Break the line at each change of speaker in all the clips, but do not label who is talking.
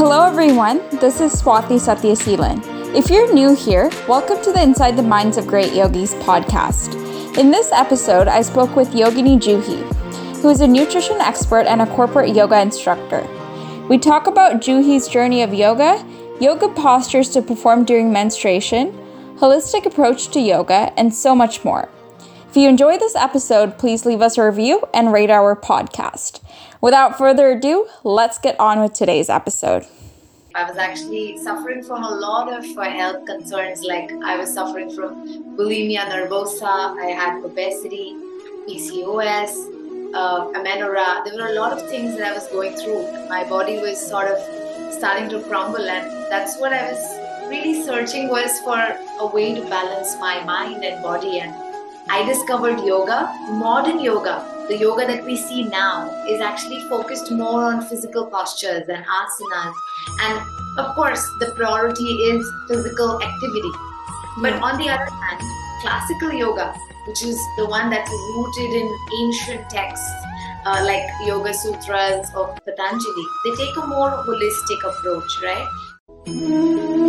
Hello, everyone. This is Swathi Satyaseelan. If you're new here, welcome to the Inside the Minds of Great Yogis podcast. In this episode, I spoke with Yogini Juhi, who is a nutrition expert and a corporate yoga instructor. We talk about Juhi's journey of yoga, yoga postures to perform during menstruation, holistic approach to yoga, and so much more. If you enjoy this episode, please leave us a review and rate our podcast. Without further ado, let's get on with today's episode.
I was actually suffering from a lot of uh, health concerns, like I was suffering from bulimia nervosa, I had obesity, PCOS, uh, amenorrhea. There were a lot of things that I was going through. My body was sort of starting to crumble, and that's what I was really searching was for a way to balance my mind and body. And I discovered yoga, modern yoga, the yoga that we see now is actually focused more on physical postures and asanas. And of course, the priority is physical activity. But on the other hand, classical yoga, which is the one that's rooted in ancient texts uh, like Yoga Sutras of Patanjali, they take a more holistic approach, right?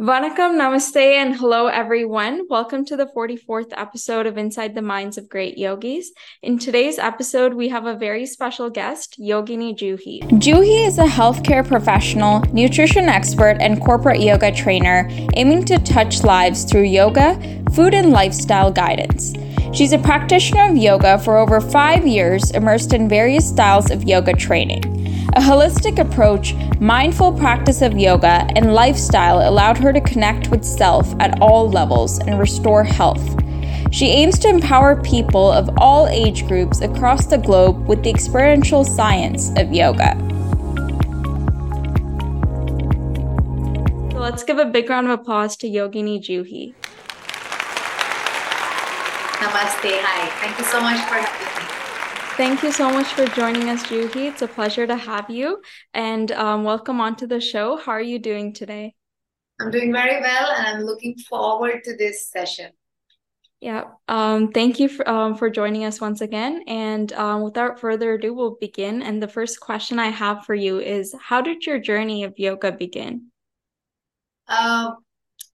Vanakkam, namaste, and hello everyone. Welcome to the 44th episode of Inside the Minds of Great Yogis. In today's episode, we have a very special guest, Yogini Juhi. Juhi is a healthcare professional, nutrition expert, and corporate yoga trainer aiming to touch lives through yoga, food, and lifestyle guidance. She's a practitioner of yoga for over five years, immersed in various styles of yoga training. A holistic approach, mindful practice of yoga, and lifestyle allowed her to connect with self at all levels and restore health. She aims to empower people of all age groups across the globe with the experiential science of yoga. So let's give a big round of applause to Yogini Juhi.
Namaste. Hi. Thank you so much for having me.
Thank you so much for joining us, Juhi. It's a pleasure to have you and um, welcome onto the show. How are you doing today?
I'm doing very well and I'm looking forward to this session.
Yeah. Um, thank you for, um, for joining us once again. And um, without further ado, we'll begin. And the first question I have for you is How did your journey of yoga begin?
Uh,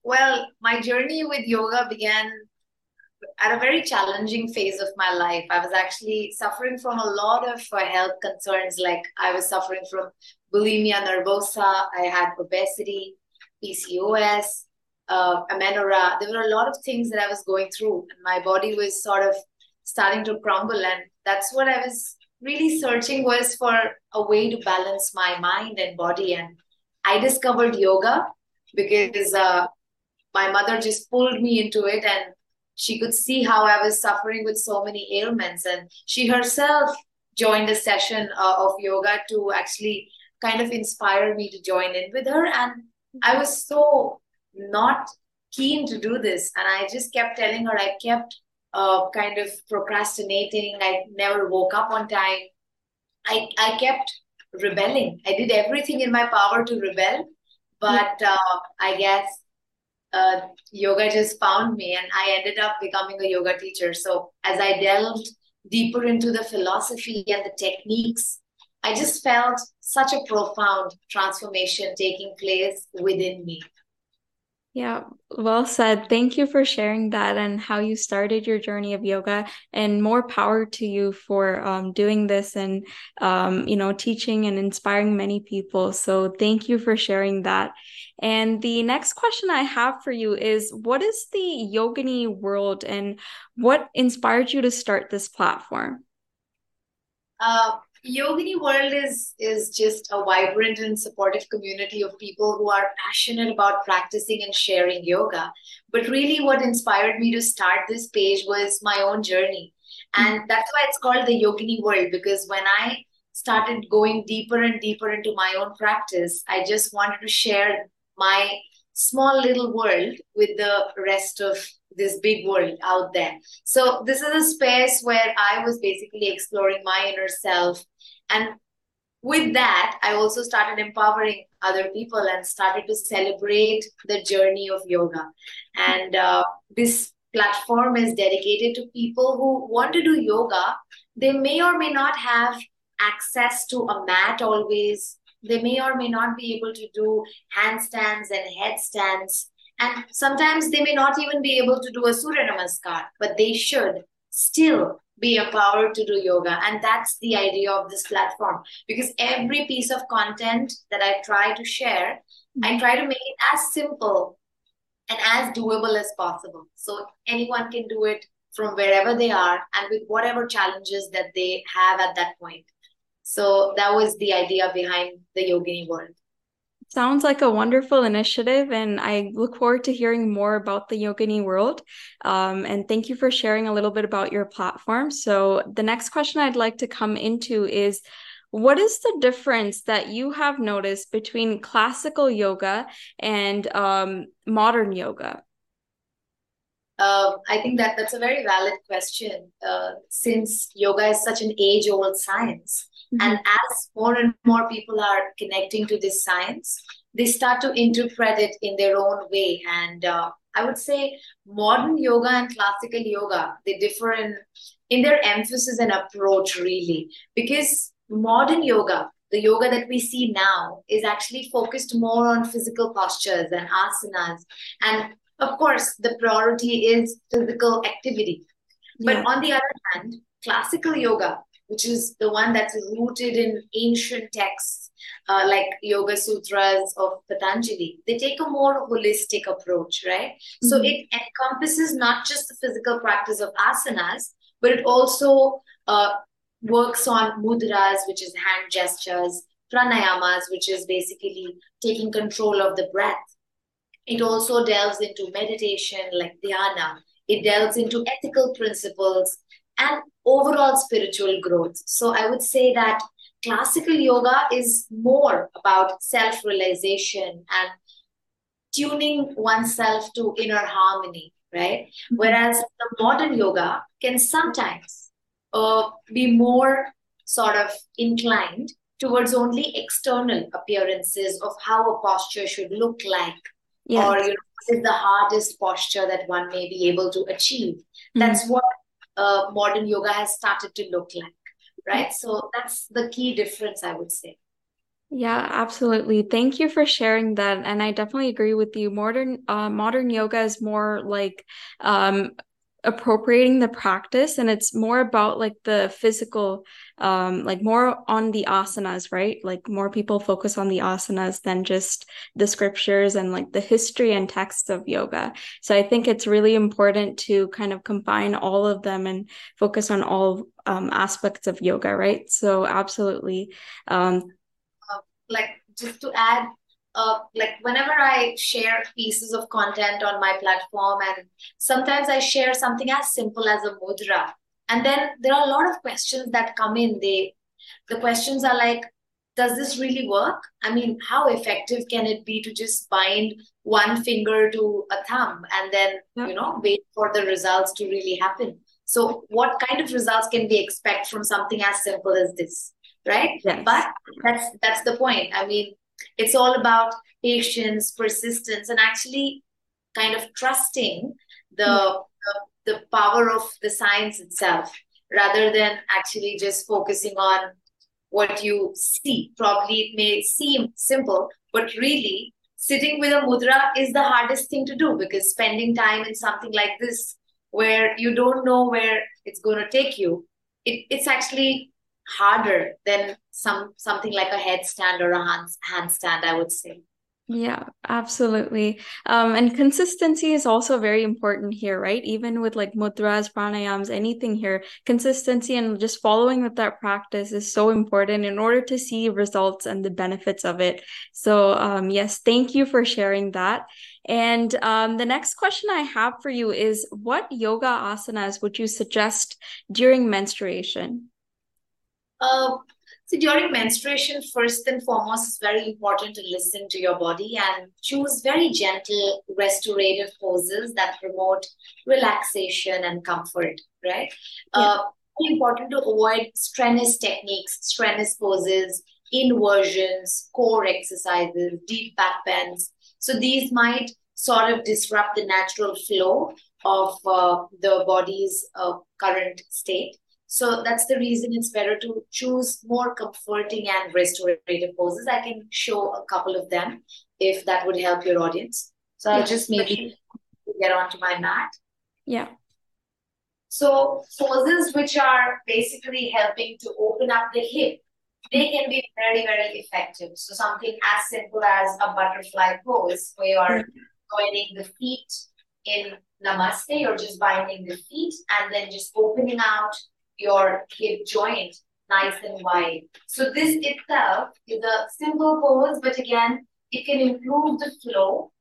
well, my journey with yoga began at a very challenging phase of my life. I was actually suffering from a lot of uh, health concerns, like I was suffering from bulimia nervosa, I had obesity, PCOS, uh, amenorrhea. There were a lot of things that I was going through, and my body was sort of starting to crumble. And that's what I was really searching was for a way to balance my mind and body. And I discovered yoga because uh, my mother just pulled me into it and she could see how I was suffering with so many ailments. And she herself joined a session uh, of yoga to actually kind of inspire me to join in with her. And I was so not keen to do this. And I just kept telling her, I kept uh, kind of procrastinating. I never woke up on time. I, I kept rebelling. I did everything in my power to rebel. But uh, I guess uh, yoga just found me and I ended up becoming a yoga teacher. So as I delved deeper into the philosophy and the techniques, I just felt such a profound transformation taking place within me.
Yeah, well said. Thank you for sharing that and how you started your journey of yoga. And more power to you for um, doing this and um, you know teaching and inspiring many people. So thank you for sharing that. And the next question I have for you is, what is the Yogini world, and what inspired you to start this platform?
Uh, Yogini World is is just a vibrant and supportive community of people who are passionate about practicing and sharing yoga. But really, what inspired me to start this page was my own journey, and that's why it's called the Yogini World. Because when I started going deeper and deeper into my own practice, I just wanted to share my small little world with the rest of this big world out there. So this is a space where I was basically exploring my inner self. And with that, I also started empowering other people and started to celebrate the journey of yoga. And uh, this platform is dedicated to people who want to do yoga. They may or may not have access to a mat always. They may or may not be able to do handstands and headstands. And sometimes they may not even be able to do a Surya Namaskar, but they should still be empowered to do yoga. And that's the idea of this platform. Because every piece of content that I try to share, I try to make it as simple and as doable as possible. So anyone can do it from wherever they are and with whatever challenges that they have at that point. So that was the idea behind the Yogini world.
Sounds like a wonderful initiative, and I look forward to hearing more about the Yogini world. Um, and thank you for sharing a little bit about your platform. So, the next question I'd like to come into is what is the difference that you have noticed between classical yoga and um, modern yoga?
Uh, I think that that's a very valid question uh, since yoga is such an age old science. Mm-hmm. And as more and more people are connecting to this science, they start to interpret it in their own way. And uh, I would say modern yoga and classical yoga, they differ in, in their emphasis and approach, really. Because modern yoga, the yoga that we see now, is actually focused more on physical postures and asanas. And of course, the priority is physical activity. Yeah. But on the other hand, classical yoga which is the one that's rooted in ancient texts uh, like Yoga Sutras of Patanjali. They take a more holistic approach, right? Mm-hmm. So it encompasses not just the physical practice of asanas, but it also uh, works on mudras, which is hand gestures, pranayamas, which is basically taking control of the breath. It also delves into meditation like dhyana. It delves into ethical principles and overall spiritual growth. So I would say that classical yoga is more about self realization and tuning oneself to inner harmony, right? Mm-hmm. Whereas the modern yoga can sometimes uh, be more sort of inclined towards only external appearances of how a posture should look like or you know, what is the hardest posture that one may be able to achieve. Mm-hmm. That's what uh, modern yoga has started to look like right so that's the key difference i would say
yeah, absolutely. Thank you for sharing that. And I definitely agree with you. Modern uh, modern yoga is more like um appropriating the practice and it's more about like the physical um like more on the asanas right? Like more people focus on the asanas than just the scriptures and like the history and texts of yoga. So i think it's really important to kind of combine all of them and focus on all um, aspects of yoga right? So absolutely. Um
uh, like just to add uh, like whenever I share pieces of content on my platform, and sometimes I share something as simple as a mudra, and then there are a lot of questions that come in. They, the questions are like, does this really work? I mean, how effective can it be to just bind one finger to a thumb and then yeah. you know wait for the results to really happen? So, what kind of results can we expect from something as simple as this? Right? Yes. But that's that's the point. I mean, it's all about patience, persistence, and actually kind of trusting the, mm the, the power of the science itself rather than actually just focusing on what you see. Probably it may seem simple, but really sitting with a mudra is the hardest thing to do because spending time in something like this where you don't know where it's going to take you, it, it's actually harder than some something like a headstand or a hand, handstand i would say.
Yeah absolutely. Um and consistency is also very important here right? Even with like mudras pranayams anything here consistency and just following with that practice is so important in order to see results and the benefits of it. So um yes thank you for sharing that. And um, the next question I have for you is what yoga asanas would you suggest during menstruation?
Uh, so during menstruation, first and foremost, it's very important to listen to your body and choose very gentle restorative poses that promote relaxation and comfort, right? Yeah. Uh, important to avoid strenuous techniques, strenuous poses, inversions, core exercises, deep back bends. So these might sort of disrupt the natural flow of uh, the body's uh, current state. So that's the reason it's better to choose more comforting and restorative poses. I can show a couple of them if that would help your audience. So I'll just maybe get onto my mat.
Yeah.
So poses which are basically helping to open up the hip, they can be very, very effective. So something as simple as a butterfly pose where you are joining the feet in namaste or just binding the feet and then just opening out your hip joint nice and wide. So this itself is a simple pose, but again, it can improve the flow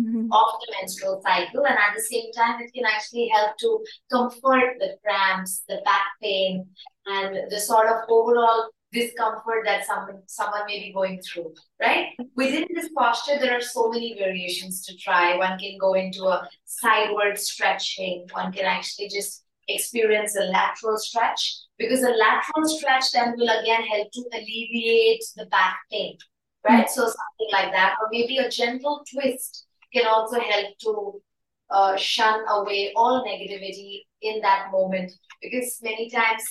mm-hmm. of the menstrual cycle, and at the same time, it can actually help to comfort the cramps, the back pain, and the sort of overall discomfort that someone someone may be going through right within this posture there are so many variations to try one can go into a sideward stretching one can actually just experience a lateral stretch because a lateral stretch then will again help to alleviate the back pain, right? Mm-hmm. So something like that, or maybe a gentle twist can also help to uh, shun away all negativity in that moment because many times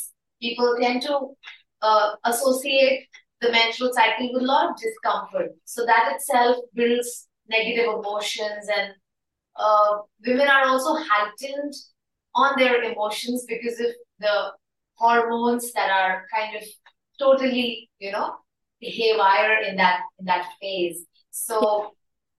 people tend to uh, associate the menstrual cycle with a lot of discomfort. So that itself builds negative emotions and uh, women are also heightened on their emotions because of the hormones that are kind of totally, you know, haywire in that in that phase. So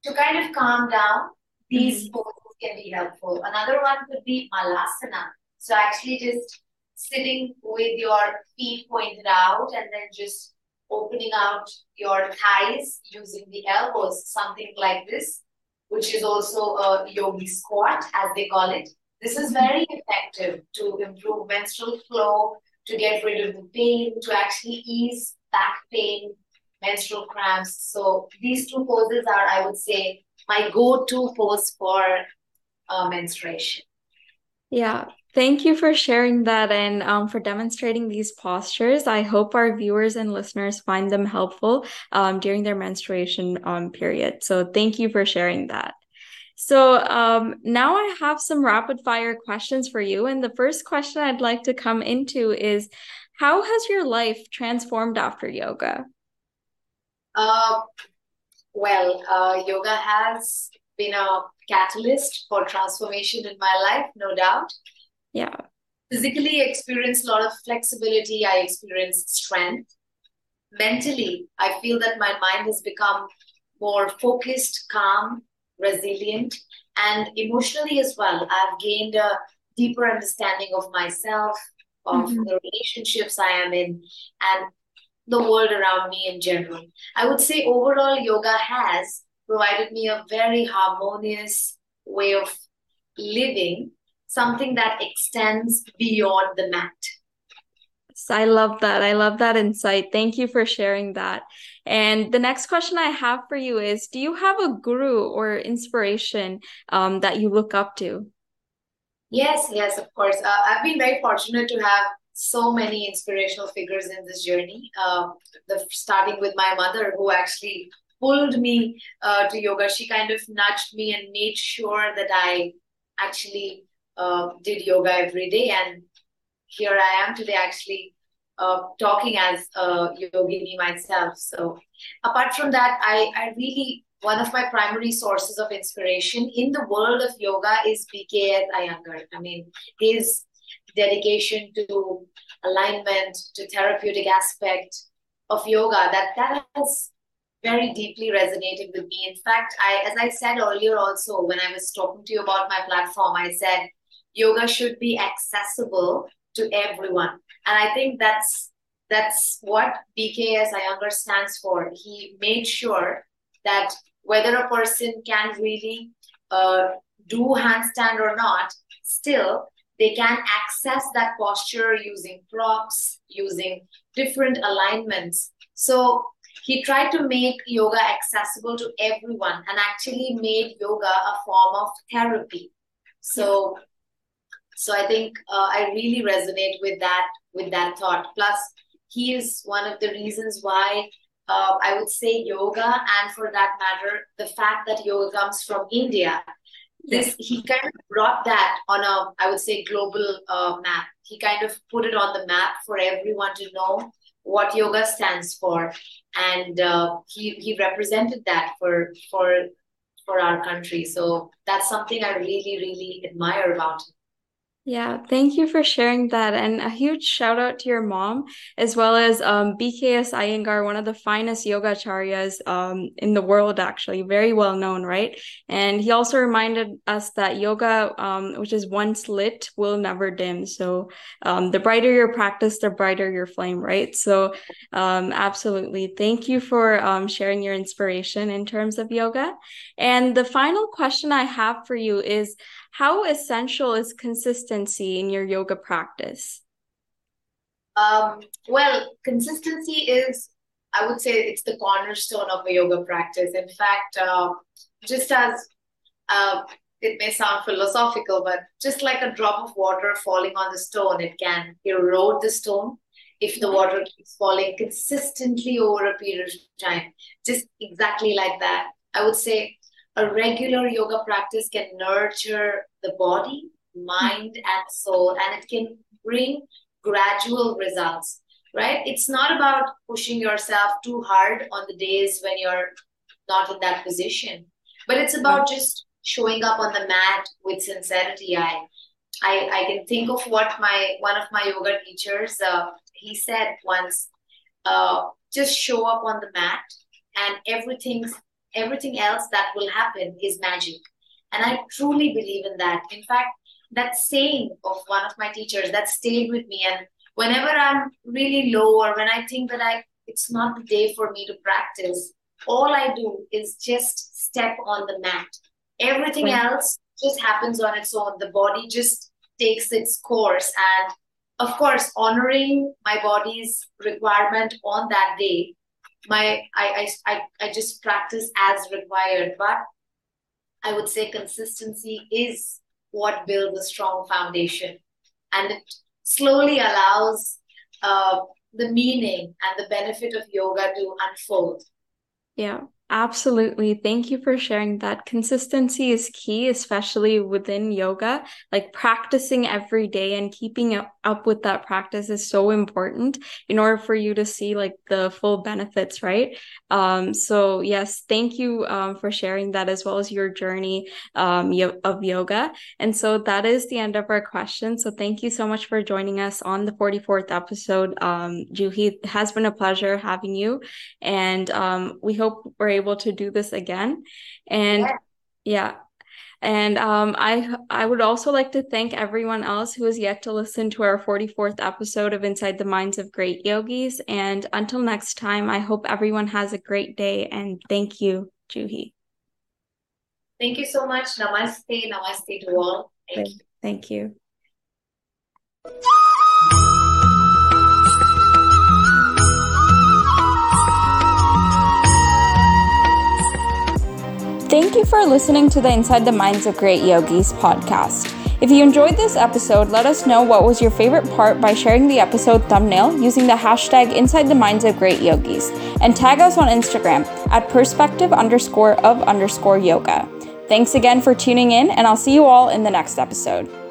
to kind of calm down, these mm-hmm. poses can be helpful. Another one could be malasana. So actually just sitting with your feet pointed out and then just opening out your thighs using the elbows, something like this, which is also a yogi squat, as they call it. This is very effective to improve menstrual flow, to get rid of the pain, to actually ease back pain, menstrual cramps. So these two poses are, I would say, my go-to pose for uh, menstruation.
Yeah, Thank you for sharing that and um, for demonstrating these postures. I hope our viewers and listeners find them helpful um, during their menstruation um, period. So, thank you for sharing that. So um, now I have some rapid fire questions for you. And the first question I'd like to come into is How has your life transformed after yoga?
Uh, well, uh, yoga has been a catalyst for transformation in my life, no doubt.
Yeah.
Physically, I experienced a lot of flexibility, I experienced strength. Mentally, I feel that my mind has become more focused, calm, resilient, and emotionally as well. I've gained a deeper understanding of myself, of mm-hmm. the relationships I am in, and the world around me in general. I would say overall, yoga has provided me a very harmonious way of living, something that extends beyond the mat.
I love that. I love that insight. Thank you for sharing that. And the next question I have for you is Do you have a guru or inspiration um, that you look up to?
Yes, yes, of course. Uh, I've been very fortunate to have so many inspirational figures in this journey. Uh, the starting with my mother, who actually pulled me uh, to yoga. She kind of nudged me and made sure that I actually uh, did yoga every day. And here I am today, actually uh, talking as a yogini myself. So apart from that, I, I really, one of my primary sources of inspiration in the world of yoga is BKS Iyengar. I mean, his dedication to alignment, to therapeutic aspect of yoga, that, that has very deeply resonated with me. In fact, I, as I said earlier also, when I was talking to you about my platform, I said yoga should be accessible to everyone. And I think that's that's what BKS Iyengar stands for. He made sure that whether a person can really uh, do handstand or not, still they can access that posture using props, using different alignments. So he tried to make yoga accessible to everyone and actually made yoga a form of therapy. So so i think uh, i really resonate with that with that thought. Plus he is one of the reasons why uh, i would say yoga and for that matter the fact that yoga comes from india this he kind of brought that on a i would say global uh, map. He kind of put it on the map for everyone to know what yoga stands for. And uh, he he represented that for for for our country. So that's something i really really admire about him
yeah, thank you for sharing that. And a huge shout out to your mom, as well as um, BKS Iyengar, one of the finest yogacharyas um, in the world, actually, very well known, right? And he also reminded us that yoga, um, which is once lit, will never dim. So um, the brighter your practice, the brighter your flame, right? So um, absolutely. Thank you for um, sharing your inspiration in terms of yoga. And the final question I have for you is how essential is consistency in your yoga practice?
Um, well, consistency is, I would say, it's the cornerstone of a yoga practice. In fact, uh, just as uh, it may sound philosophical, but just like a drop of water falling on the stone, it can erode the stone if the water keeps falling consistently over a period of time. Just exactly like that. I would say a regular yoga practice can nurture the body, mind, and soul, and it can bring gradual results, right? It's not about pushing yourself too hard on the days when you're not in that position, but it's about just showing up on the mat with sincerity. I, I, I can think of what my one of my yoga teachers uh, he said once, uh, just show up on the mat and everything's everything else that will happen is magic. And I truly believe in that. In fact, that saying of one of my teachers that stayed with me. And whenever I'm really low or when I think that I it's not the day for me to practice, all I do is just step on the mat. Everything right. else just happens on its own. The body just takes its course. And of course, honoring my body's requirement on that day my I, I I just practice as required, but I would say consistency is what builds a strong foundation, and it slowly allows uh, the meaning and the benefit of yoga to unfold.
Yeah. Absolutely. Thank you for sharing that. Consistency is key, especially within yoga. Like practicing every day and keeping up with that practice is so important in order for you to see like the full benefits, right? Um, so yes, thank you um, for sharing that as well as your journey um, of yoga. And so that is the end of our question. So thank you so much for joining us on the 44th episode. Um, Juhi, it has been a pleasure having you. And um, we hope we're able to do this again. And yeah. yeah. And um, I I would also like to thank everyone else who has yet to listen to our 44th episode of Inside the Minds of Great Yogis. And until next time, I hope everyone has a great day. And thank you, Juhi.
Thank you so much. Namaste. Namaste to all. Thank.
Thank you. Thank you listening to the Inside the Minds of Great Yogis podcast. If you enjoyed this episode, let us know what was your favorite part by sharing the episode thumbnail using the hashtag Inside the Minds of Great Yogis and tag us on Instagram at perspective underscore of underscore yoga. Thanks again for tuning in, and I'll see you all in the next episode.